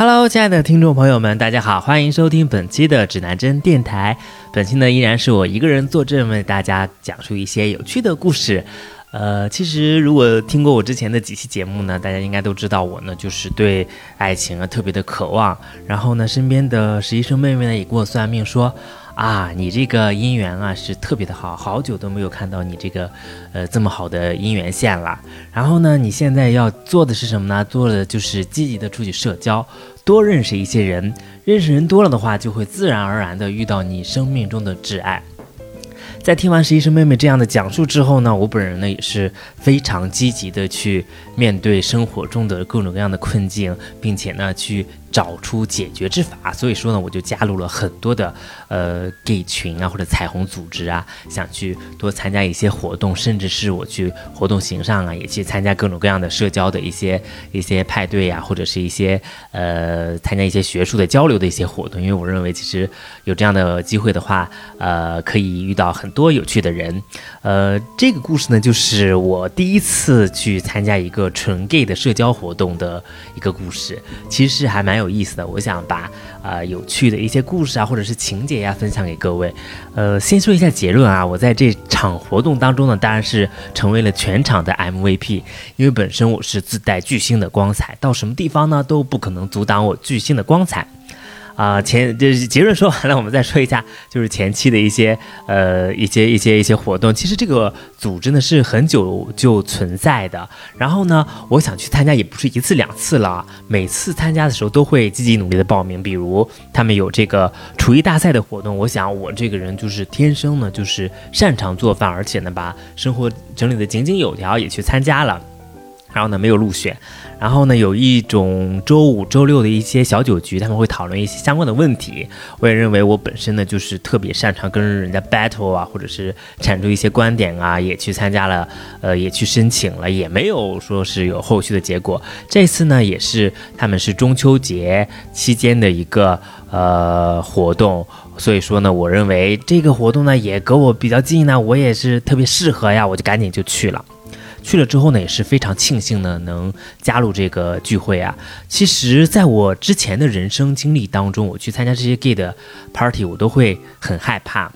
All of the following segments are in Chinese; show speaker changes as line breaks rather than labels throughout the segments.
Hello，亲爱的听众朋友们，大家好，欢迎收听本期的指南针电台。本期呢依然是我一个人坐镇，为大家讲述一些有趣的故事。呃，其实如果听过我之前的几期节目呢，大家应该都知道我呢就是对爱情啊特别的渴望。然后呢，身边的实习生妹妹呢也给我算命说。啊，你这个姻缘啊是特别的好，好久都没有看到你这个，呃，这么好的姻缘线了。然后呢，你现在要做的是什么呢？做的就是积极的出去社交，多认识一些人。认识人多了的话，就会自然而然的遇到你生命中的挚爱。在听完实习生妹妹这样的讲述之后呢，我本人呢也是非常积极的去面对生活中的各种各样的困境，并且呢去。找出解决之法，所以说呢，我就加入了很多的呃 gay 群啊，或者彩虹组织啊，想去多参加一些活动，甚至是我去活动行上啊，也去参加各种各样的社交的一些一些派对呀，或者是一些呃参加一些学术的交流的一些活动，因为我认为其实有这样的机会的话，呃，可以遇到很多有趣的人。呃，这个故事呢，就是我第一次去参加一个纯 gay 的社交活动的一个故事，其实还蛮。有意思的，我想把呃有趣的一些故事啊，或者是情节呀，分享给各位。呃，先说一下结论啊，我在这场活动当中呢，当然是成为了全场的 MVP，因为本身我是自带巨星的光彩，到什么地方呢都不可能阻挡我巨星的光彩。啊，前这结论说完了，我们再说一下，就是前期的一些呃一些一些一些活动。其实这个组织呢是很久就存在的，然后呢，我想去参加也不是一次两次了，每次参加的时候都会积极努力的报名。比如他们有这个厨艺大赛的活动，我想我这个人就是天生呢就是擅长做饭，而且呢把生活整理的井井有条，也去参加了。然后呢，没有入选。然后呢，有一种周五、周六的一些小酒局，他们会讨论一些相关的问题。我也认为我本身呢，就是特别擅长跟人家 battle 啊，或者是产出一些观点啊，也去参加了，呃，也去申请了，也没有说是有后续的结果。这次呢，也是他们是中秋节期间的一个呃活动，所以说呢，我认为这个活动呢也隔我比较近呢，我也是特别适合呀，我就赶紧就去了。去了之后呢，也是非常庆幸呢，能加入这个聚会啊。其实，在我之前的人生经历当中，我去参加这些 gay 的 party，我都会很害怕，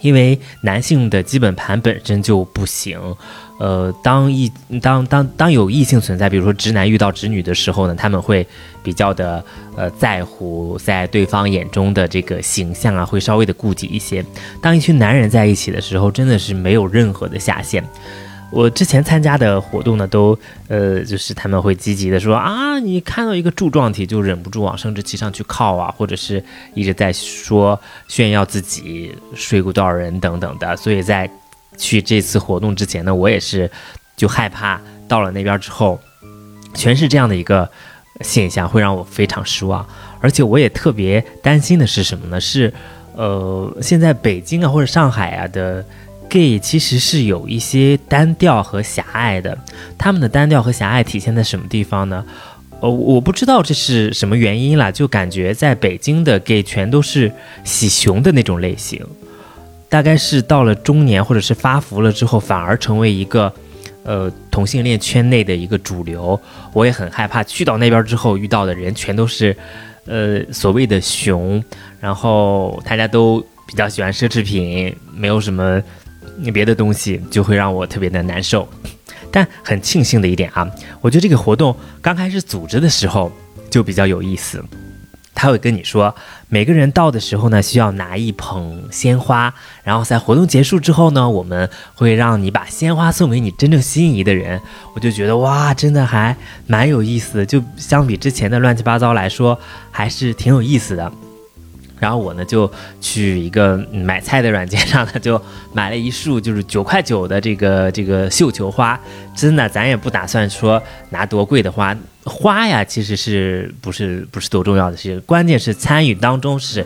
因为男性的基本盘本身就不行。呃，当异当当当有异性存在，比如说直男遇到直女的时候呢，他们会比较的呃在乎在对方眼中的这个形象啊，会稍微的顾忌一些。当一群男人在一起的时候，真的是没有任何的下限。我之前参加的活动呢，都呃，就是他们会积极的说啊，你看到一个柱状体就忍不住往生殖器上去靠啊，或者是一直在说炫耀自己睡过多少人等等的。所以在去这次活动之前呢，我也是就害怕到了那边之后，全是这样的一个现象，会让我非常失望。而且我也特别担心的是什么呢？是呃，现在北京啊或者上海啊的。Gay 其实是有一些单调和狭隘的，他们的单调和狭隘体现在什么地方呢？呃，我不知道这是什么原因啦，就感觉在北京的 gay 全都是喜熊的那种类型，大概是到了中年或者是发福了之后，反而成为一个呃同性恋圈内的一个主流。我也很害怕去到那边之后遇到的人全都是呃所谓的熊，然后大家都比较喜欢奢侈品，没有什么。你别的东西就会让我特别的难受，但很庆幸的一点啊，我觉得这个活动刚开始组织的时候就比较有意思。他会跟你说，每个人到的时候呢，需要拿一捧鲜花，然后在活动结束之后呢，我们会让你把鲜花送给你真正心仪的人。我就觉得哇，真的还蛮有意思的，就相比之前的乱七八糟来说，还是挺有意思的。然后我呢就去一个买菜的软件上呢，就买了一束就是九块九的这个这个绣球花。真的，咱也不打算说拿多贵的花，花呀其实是不是不是多重要的事情，关键是参与当中是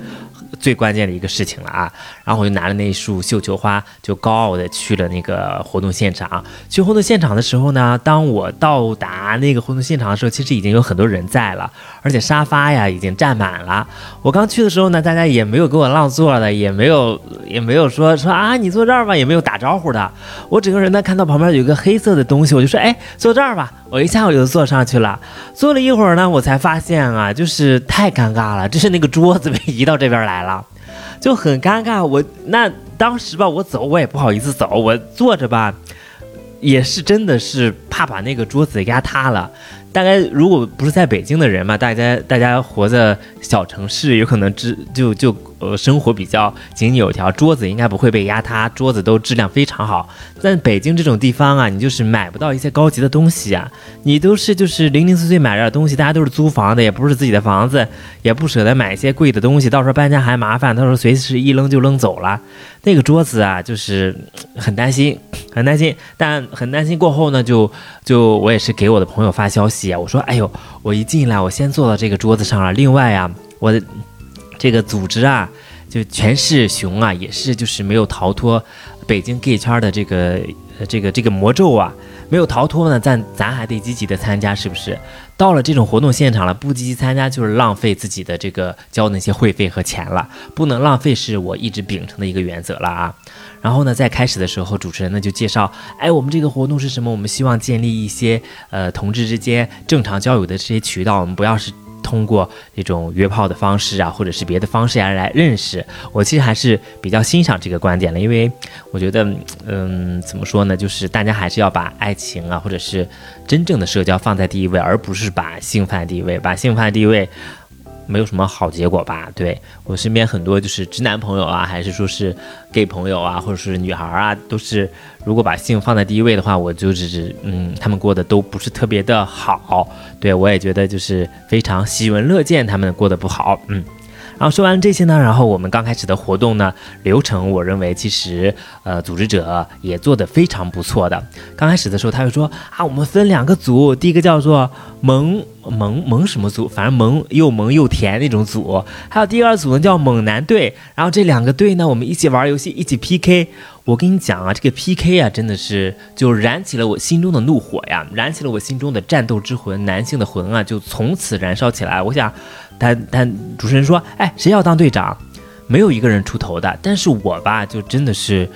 最关键的一个事情了啊。然后我就拿着那束绣球花，就高傲的去了那个活动现场。去活动现场的时候呢，当我到达那个活动现场的时候，其实已经有很多人在了，而且沙发呀已经占满了。我刚去的时候呢，大家也没有给我让座的，也没有也没有说说啊你坐这儿吧，也没有打招呼的。我整个人呢看到旁边有一个黑色的东西，我就说哎坐这儿吧。我一下我就坐上去了，坐了一会儿呢，我才发现啊，就是太尴尬了，就是那个桌子被移到这边来了，就很尴尬。我那当时吧，我走我也不好意思走，我坐着吧，也是真的是怕把那个桌子压塌了。大概如果不是在北京的人嘛，大家大家活在小城市，有可能只就就呃生活比较井井有条，桌子应该不会被压塌，桌子都质量非常好。但北京这种地方啊，你就是买不到一些高级的东西啊，你都是就是零零碎碎买点东西，大家都是租房的，也不是自己的房子，也不舍得买一些贵的东西，到时候搬家还麻烦，到时候随时一扔就扔走了。那个桌子啊，就是很担心，很担心，但很担心过后呢，就就我也是给我的朋友发消息啊。我说，哎呦，我一进来，我先坐到这个桌子上了。另外啊，我的这个组织啊，就全是熊啊，也是就是没有逃脱北京 gay 圈的这个这个这个魔咒啊，没有逃脱呢，咱咱还得积极的参加，是不是？到了这种活动现场了，不积极参加就是浪费自己的这个交那些会费和钱了，不能浪费，是我一直秉承的一个原则了啊。然后呢，在开始的时候，主持人呢就介绍，哎，我们这个活动是什么？我们希望建立一些呃同志之间正常交友的这些渠道，我们不要是通过这种约炮的方式啊，或者是别的方式呀来认识。我其实还是比较欣赏这个观点的，因为我觉得，嗯，怎么说呢，就是大家还是要把爱情啊，或者是真正的社交放在第一位，而不是把性放在第一位，把性放在第一位。没有什么好结果吧？对我身边很多就是直男朋友啊，还是说是 gay 朋友啊，或者是女孩啊，都是如果把性放在第一位的话，我就只是嗯，他们过得都不是特别的好。对我也觉得就是非常喜闻乐见，他们过得不好，嗯。然后说完这些呢，然后我们刚开始的活动呢流程，我认为其实呃组织者也做得非常不错的。刚开始的时候，他会说啊，我们分两个组，第一个叫做萌萌萌什么组，反正萌又萌又甜那种组，还有第二组呢叫猛男队。然后这两个队呢，我们一起玩游戏，一起 PK。我跟你讲啊，这个 PK 啊，真的是就燃起了我心中的怒火呀，燃起了我心中的战斗之魂，男性的魂啊，就从此燃烧起来。我想，他他主持人说，哎，谁要当队长？没有一个人出头的。但是我吧，就真的是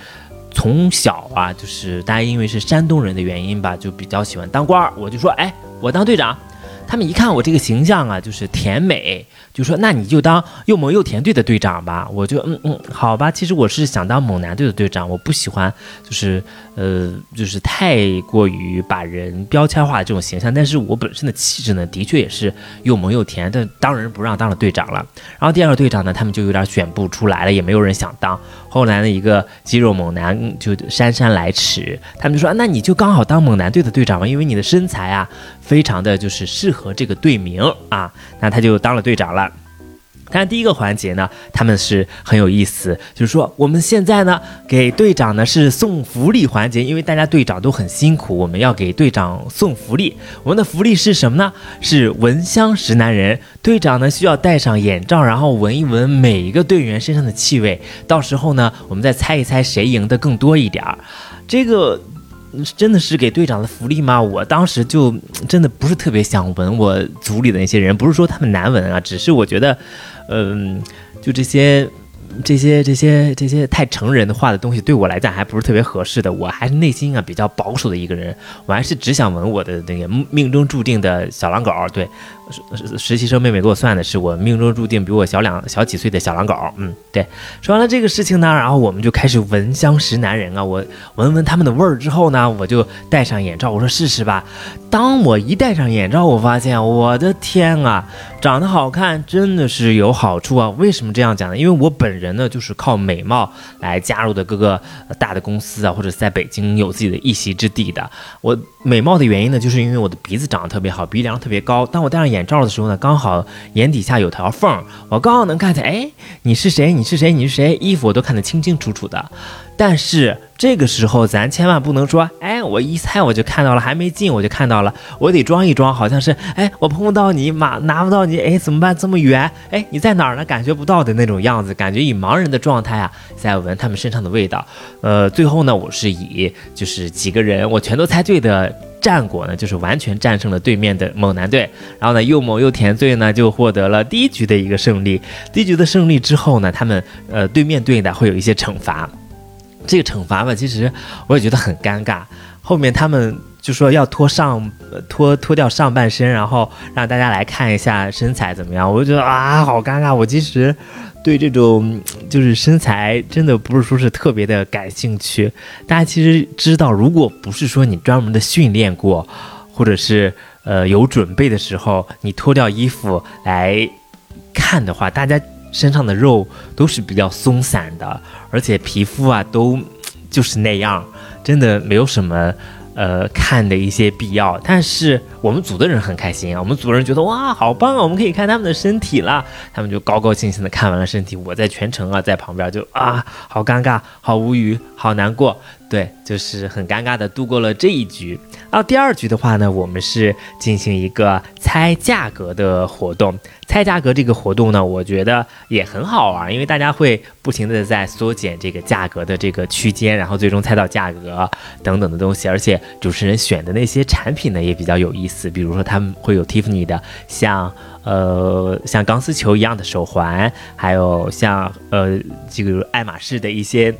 从小啊，就是大家因为是山东人的原因吧，就比较喜欢当官儿。我就说，哎，我当队长。他们一看我这个形象啊，就是甜美。就说那你就当又萌又甜队的队长吧，我就嗯嗯好吧。其实我是想当猛男队的队长，我不喜欢就是呃就是太过于把人标签化的这种形象。但是我本身的气质呢，的确也是又萌又甜，但当仁不让当了队长了。然后第二个队长呢，他们就有点选不出来了，也没有人想当。后来的，一个肌肉猛男就姗姗来迟，他们就说那你就刚好当猛男队的队长吧，因为你的身材啊非常的就是适合这个队名啊。那他就当了队长了。但第一个环节呢，他们是很有意思，就是说我们现在呢给队长呢是送福利环节，因为大家队长都很辛苦，我们要给队长送福利。我们的福利是什么呢？是闻香识男人。队长呢需要戴上眼罩，然后闻一闻每一个队员身上的气味，到时候呢我们再猜一猜谁赢的更多一点儿。这个。真的是给队长的福利吗？我当时就真的不是特别想闻我组里的那些人，不是说他们难闻啊，只是我觉得，嗯，就这些。这些这些这些太成人的话的东西对我来讲还不是特别合适的，我还是内心啊比较保守的一个人，我还是只想闻我的那个命中注定的小狼狗。对，实实习生妹妹给我算的是我命中注定比我小两小几岁的小狼狗。嗯，对。说完了这个事情呢，然后我们就开始闻香识男人啊。我闻闻他们的味儿之后呢，我就戴上眼罩，我说试试吧。当我一戴上眼罩，我发现我的天啊，长得好看真的是有好处啊。为什么这样讲呢？因为我本人。呢，就是靠美貌来加入的各个大的公司啊，或者在北京有自己的一席之地的。我美貌的原因呢，就是因为我的鼻子长得特别好，鼻梁特别高。当我戴上眼罩的时候呢，刚好眼底下有条缝，我刚好能看见，哎，你是谁？你是谁？你是谁？衣服我都看得清清楚楚的。但是这个时候，咱千万不能说，哎，我一猜我就看到了，还没进我就看到了，我得装一装，好像是，哎，我碰不到你，马拿不到你，哎，怎么办？这么远，哎，你在哪儿呢？感觉不到的那种样子，感觉以盲人的状态啊，在闻他们身上的味道。呃，最后呢，我是以就是几个人我全都猜对的战果呢，就是完全战胜了对面的猛男队，然后呢，又猛又甜队呢，就获得了第一局的一个胜利。第一局的胜利之后呢，他们呃对面队呢会有一些惩罚。这个惩罚吧，其实我也觉得很尴尬。后面他们就说要脱上脱脱掉上半身，然后让大家来看一下身材怎么样。我就觉得啊，好尴尬。我其实对这种 就是身材真的不是说是特别的感兴趣。大家其实知道，如果不是说你专门的训练过，或者是呃有准备的时候，你脱掉衣服来看的话，大家。身上的肉都是比较松散的，而且皮肤啊都就是那样，真的没有什么呃看的一些必要。但是我们组的人很开心啊，我们组人觉得哇好棒啊，我们可以看他们的身体了，他们就高高兴兴的看完了身体。我在全程啊在旁边就啊好尴尬，好无语，好难过。对，就是很尴尬的度过了这一局。然后第二局的话呢，我们是进行一个猜价格的活动。猜价格这个活动呢，我觉得也很好玩，因为大家会不停的在缩减这个价格的这个区间，然后最终猜到价格等等的东西。而且主持人选的那些产品呢，也比较有意思。比如说他们会有 Tiffany 的，像呃像钢丝球一样的手环，还有像呃这个爱马仕的一些。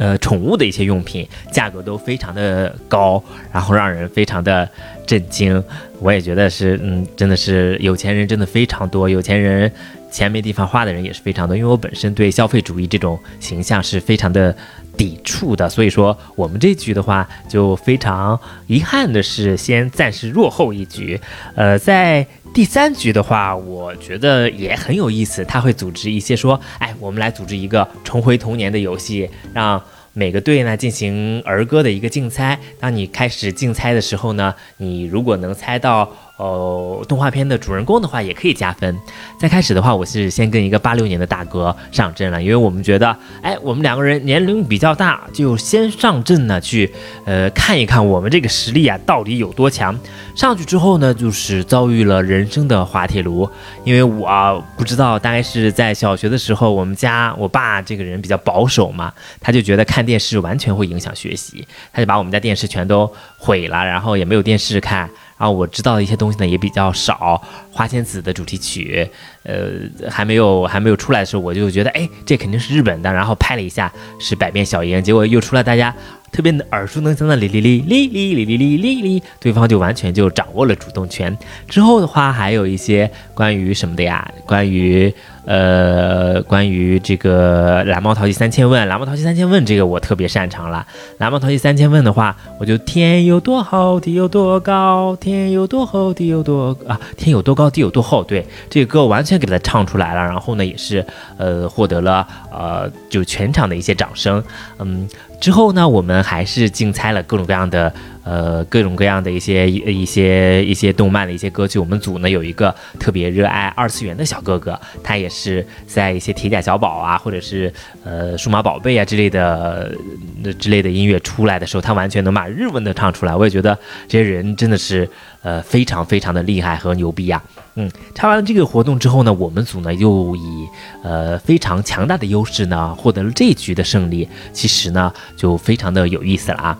呃，宠物的一些用品价格都非常的高，然后让人非常的震惊。我也觉得是，嗯，真的是有钱人真的非常多，有钱人钱没地方花的人也是非常多。因为我本身对消费主义这种形象是非常的抵触的，所以说我们这局的话就非常遗憾的是先暂时落后一局。呃，在第三局的话，我觉得也很有意思，他会组织一些说，哎，我们来组织一个重回童年的游戏，让。每个队呢进行儿歌的一个竞猜。当你开始竞猜的时候呢，你如果能猜到。哦，动画片的主人公的话也可以加分。在开始的话，我是先跟一个八六年的大哥上阵了，因为我们觉得，哎，我们两个人年龄比较大，就先上阵呢，去呃看一看我们这个实力啊到底有多强。上去之后呢，就是遭遇了人生的滑铁卢，因为我不知道，大概是在小学的时候，我们家我爸这个人比较保守嘛，他就觉得看电视完全会影响学习，他就把我们家电视全都毁了，然后也没有电视看。啊我知道的一些东西呢也比较少，花仙子的主题曲，呃，还没有还没有出来的时候，我就觉得，哎，这肯定是日本的。然后拍了一下是百变小樱，结果又出来大家特别耳熟能详的哩哩哩哩哩哩哩哩哩哩，对方就完全就掌握了主动权。之后的话还有一些关于什么的呀？关于。呃，关于这个蓝猫淘气三千问，蓝猫淘气三千问这个我特别擅长了。蓝猫淘气三千问的话，我就天有多厚，地有多高，天有多厚，地有多啊，天有多高，地有多厚。对，这个歌完全给他唱出来了，然后呢，也是呃获得了呃就全场的一些掌声。嗯，之后呢，我们还是竞猜了各种各样的。呃，各种各样的一些一些一些动漫的一些歌曲，我们组呢有一个特别热爱二次元的小哥哥，他也是在一些铁甲小宝啊，或者是呃数码宝贝啊之类的之类的音乐出来的时候，他完全能把日文的唱出来。我也觉得这些人真的是呃非常非常的厉害和牛逼呀。嗯，唱完了这个活动之后呢，我们组呢又以呃非常强大的优势呢获得了这局的胜利。其实呢就非常的有意思了啊。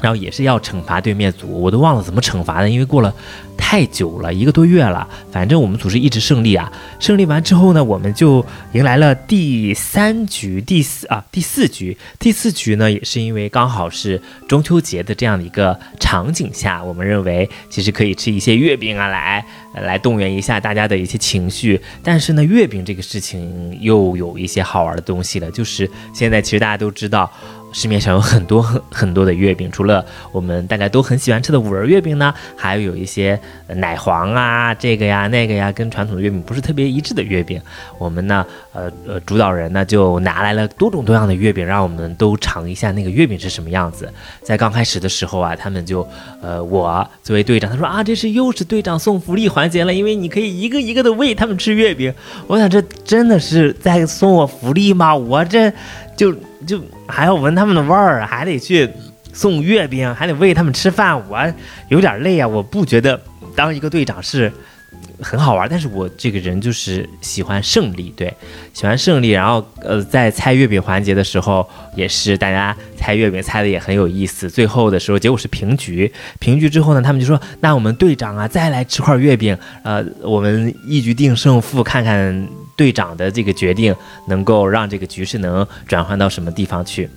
然后也是要惩罚对面组，我都忘了怎么惩罚的，因为过了太久了，一个多月了。反正我们组是一直胜利啊，胜利完之后呢，我们就迎来了第三局、第四啊第四局。第四局呢，也是因为刚好是中秋节的这样的一个场景下，我们认为其实可以吃一些月饼啊，来来动员一下大家的一些情绪。但是呢，月饼这个事情又有一些好玩的东西了，就是现在其实大家都知道。市面上有很多很 很多的月饼，除了我们大家都很喜欢吃的五仁月饼呢，还有一些奶黄啊，这个呀那个呀，跟传统的月饼不是特别一致的月饼。我们呢，呃呃，主导人呢就拿来了多种多样的月饼，让我们都尝一下那个月饼是什么样子。在刚开始的时候啊，他们就，呃，我作为队长，他说啊，这是又是队长送福利环节了，因为你可以一个一个的喂他们吃月饼。我想这真的是在送我福利吗？我这就就还要闻他们的味儿，还得去送月饼，还得喂他们吃饭，我有点累啊！我不觉得当一个队长是。很好玩，但是我这个人就是喜欢胜利，对，喜欢胜利。然后，呃，在猜月饼环节的时候，也是大家猜月饼猜的也很有意思。最后的时候，结果是平局。平局之后呢，他们就说：“那我们队长啊，再来吃块月饼，呃，我们一局定胜负，看看队长的这个决定能够让这个局势能转换到什么地方去。”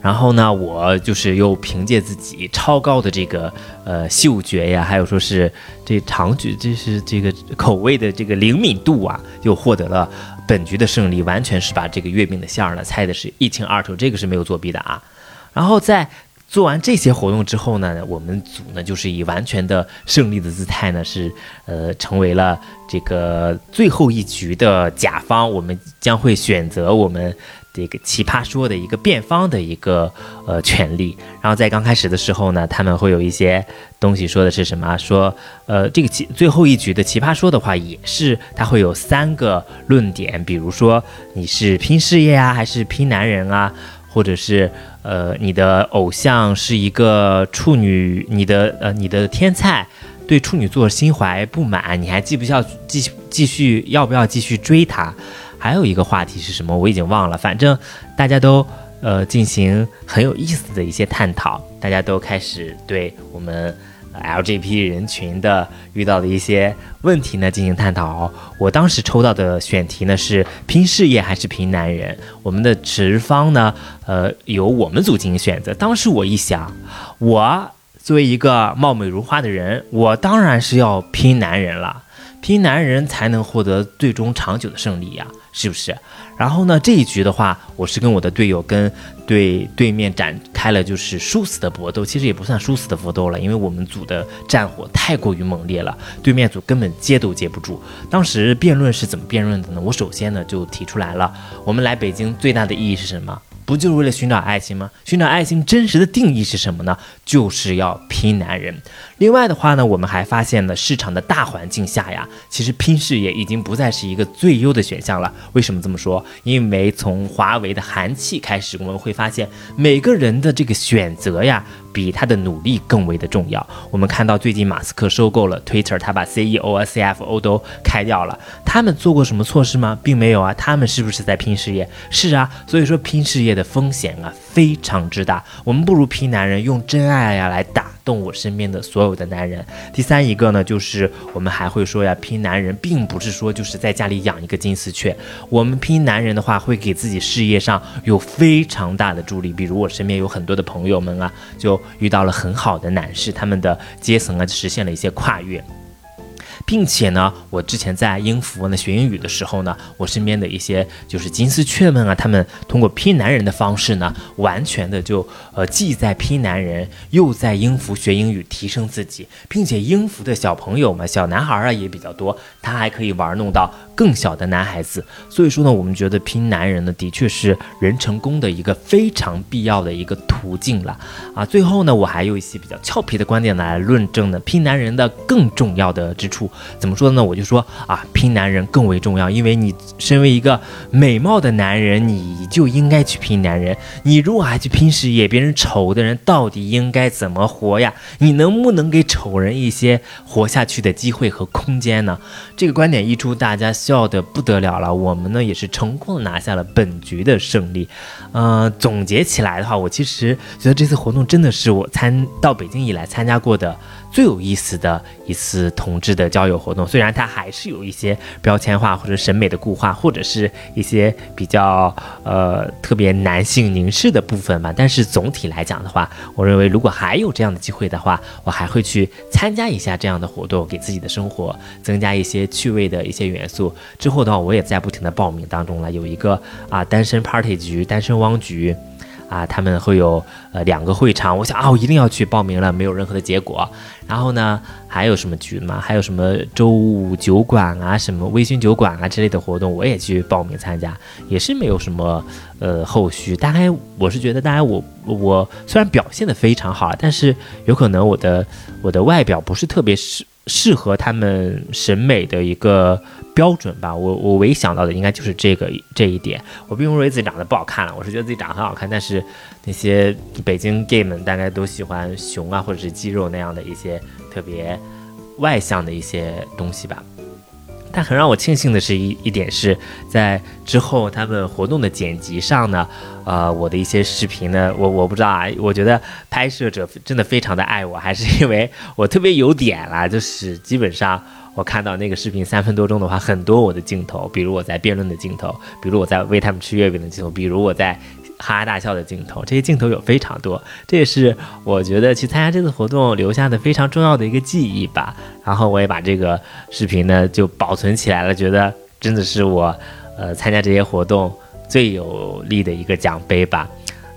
然后呢，我就是又凭借自己超高的这个呃嗅觉呀，还有说是这尝觉，这是这个口味的这个灵敏度啊，又获得了本局的胜利，完全是把这个月饼的馅儿呢猜的是一清二楚，这个是没有作弊的啊。然后在做完这些活动之后呢，我们组呢就是以完全的胜利的姿态呢，是呃成为了这个最后一局的甲方，我们将会选择我们。这个奇葩说的一个辩方的一个呃权利，然后在刚开始的时候呢，他们会有一些东西说的是什么？说呃这个奇最后一局的奇葩说的话，也是它会有三个论点，比如说你是拼事业啊，还是拼男人啊，或者是呃你的偶像是一个处女，你的呃你的天菜对处女座心怀不满，你还继不要继续继续要不要继续追他？还有一个话题是什么？我已经忘了。反正大家都呃进行很有意思的一些探讨，大家都开始对我们 LGP 人群的遇到的一些问题呢进行探讨。我当时抽到的选题呢是拼事业还是拼男人？我们的持方呢，呃，由我们组进行选择。当时我一想，我作为一个貌美如花的人，我当然是要拼男人了，拼男人才能获得最终长久的胜利呀。是不是？然后呢？这一局的话，我是跟我的队友跟对对面展开了就是殊死的搏斗。其实也不算殊死的搏斗了，因为我们组的战火太过于猛烈了，对面组根本接都接不住。当时辩论是怎么辩论的呢？我首先呢就提出来了，我们来北京最大的意义是什么？不就是为了寻找爱情吗？寻找爱情真实的定义是什么呢？就是要拼男人。另外的话呢，我们还发现了市场的大环境下呀，其实拼事业已经不再是一个最优的选项了。为什么这么说？因为从华为的寒气开始，我们会发现每个人的这个选择呀。比他的努力更为的重要。我们看到最近马斯克收购了 Twitter，他把 CEO 和 CFO 都开掉了。他们做过什么错事吗？并没有啊。他们是不是在拼事业？是啊。所以说拼事业的风险啊非常之大。我们不如拼男人，用真爱呀来打。动我身边的所有的男人。第三一个呢，就是我们还会说呀，拼男人并不是说就是在家里养一个金丝雀。我们拼男人的话，会给自己事业上有非常大的助力。比如我身边有很多的朋友们啊，就遇到了很好的男士，他们的阶层啊实现了一些跨越。并且呢，我之前在英孚呢学英语的时候呢，我身边的一些就是金丝雀们啊，他们通过拼男人的方式呢，完全的就呃既在拼男人，又在英孚学英语提升自己，并且英孚的小朋友嘛，小男孩啊也比较多，他还可以玩弄到更小的男孩子。所以说呢，我们觉得拼男人呢，的确是人成功的一个非常必要的一个途径了啊。最后呢，我还有一些比较俏皮的观点来论证呢，拼男人的更重要的之处。怎么说呢？我就说啊，拼男人更为重要，因为你身为一个美貌的男人，你就应该去拼男人。你如果还去拼事业，别人丑的人到底应该怎么活呀？你能不能给丑人一些活下去的机会和空间呢？这个观点一出，大家笑得不得了了。我们呢也是成功拿下了本局的胜利。呃，总结起来的话，我其实觉得这次活动真的是我参到北京以来参加过的。最有意思的一次同志的交友活动，虽然它还是有一些标签化或者审美的固化，或者是一些比较呃特别男性凝视的部分吧，但是总体来讲的话，我认为如果还有这样的机会的话，我还会去参加一下这样的活动，给自己的生活增加一些趣味的一些元素。之后的话，我也在不停的报名当中了，有一个啊单身 party 局、单身汪局。啊，他们会有呃两个会场，我想啊，我一定要去报名了，没有任何的结果。然后呢，还有什么局吗？还有什么周五酒馆啊，什么微醺酒馆啊之类的活动，我也去报名参加，也是没有什么呃后续。大概我是觉得，大概我我虽然表现的非常好，但是有可能我的我的外表不是特别适适合他们审美的一个标准吧。我我唯一想到的应该就是这个这一点。我并不认为自己长得不好看了，我是觉得自己长得很好看，但是那些北京 gay 们大概都喜欢熊啊或者是肌肉那样的一些。特别外向的一些东西吧，但很让我庆幸的是一一点是在之后他们活动的剪辑上呢，呃，我的一些视频呢，我我不知道啊，我觉得拍摄者真的非常的爱我，还是因为我特别有点啦，就是基本上我看到那个视频三分多钟的话，很多我的镜头，比如我在辩论的镜头，比如我在喂他们吃月饼的镜头，比如我在。哈哈大笑的镜头，这些镜头有非常多，这也是我觉得去参加这次活动留下的非常重要的一个记忆吧。然后我也把这个视频呢就保存起来了，觉得真的是我呃参加这些活动最有力的一个奖杯吧。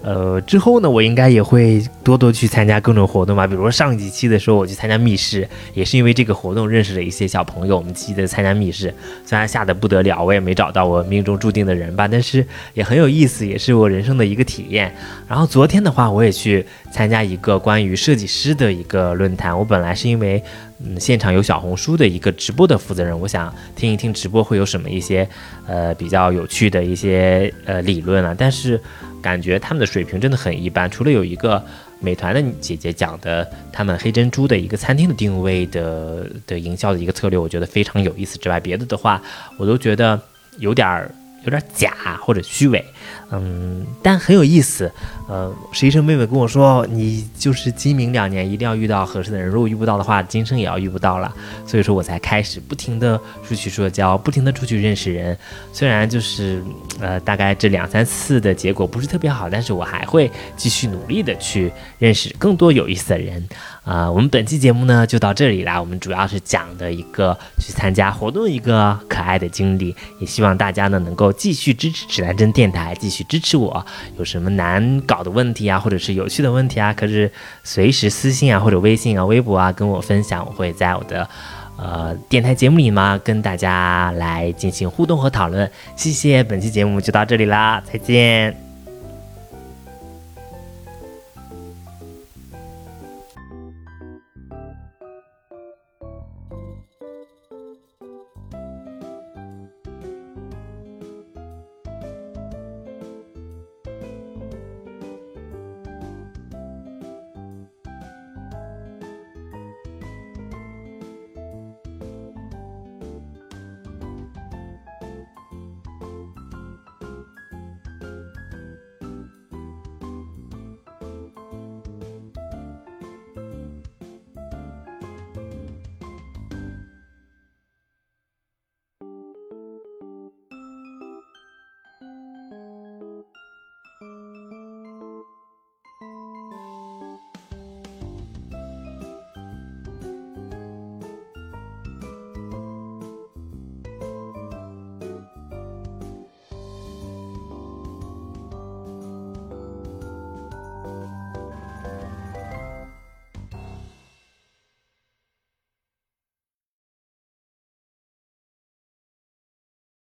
呃，之后呢，我应该也会多多去参加各种活动吧。比如说上几期的时候，我去参加密室，也是因为这个活动认识了一些小朋友。我们记得参加密室，虽然吓得不得了，我也没找到我命中注定的人吧，但是也很有意思，也是我人生的一个体验。然后昨天的话，我也去参加一个关于设计师的一个论坛。我本来是因为。嗯，现场有小红书的一个直播的负责人，我想听一听直播会有什么一些呃比较有趣的一些呃理论啊，但是感觉他们的水平真的很一般。除了有一个美团的姐姐讲的他们黑珍珠的一个餐厅的定位的的营销的一个策略，我觉得非常有意思之外，别的的话我都觉得有点儿。有点假或者虚伪，嗯，但很有意思。呃，实习生妹妹跟我说，你就是今明两年一定要遇到合适的人，如果遇不到的话，今生也要遇不到了。所以说我才开始不停的出去社交，不停的出去认识人。虽然就是呃，大概这两三次的结果不是特别好，但是我还会继续努力的去认识更多有意思的人。啊，我们本期节目呢就到这里啦。我们主要是讲的一个去参加活动一个可爱的经历，也希望大家呢能够继续支持指南针电台，继续支持我。有什么难搞的问题啊，或者是有趣的问题啊，可是随时私信啊，或者微信啊、微博啊跟我分享，我会在我的呃电台节目里嘛跟大家来进行互动和讨论。谢谢，本期节目就到这里啦，再见。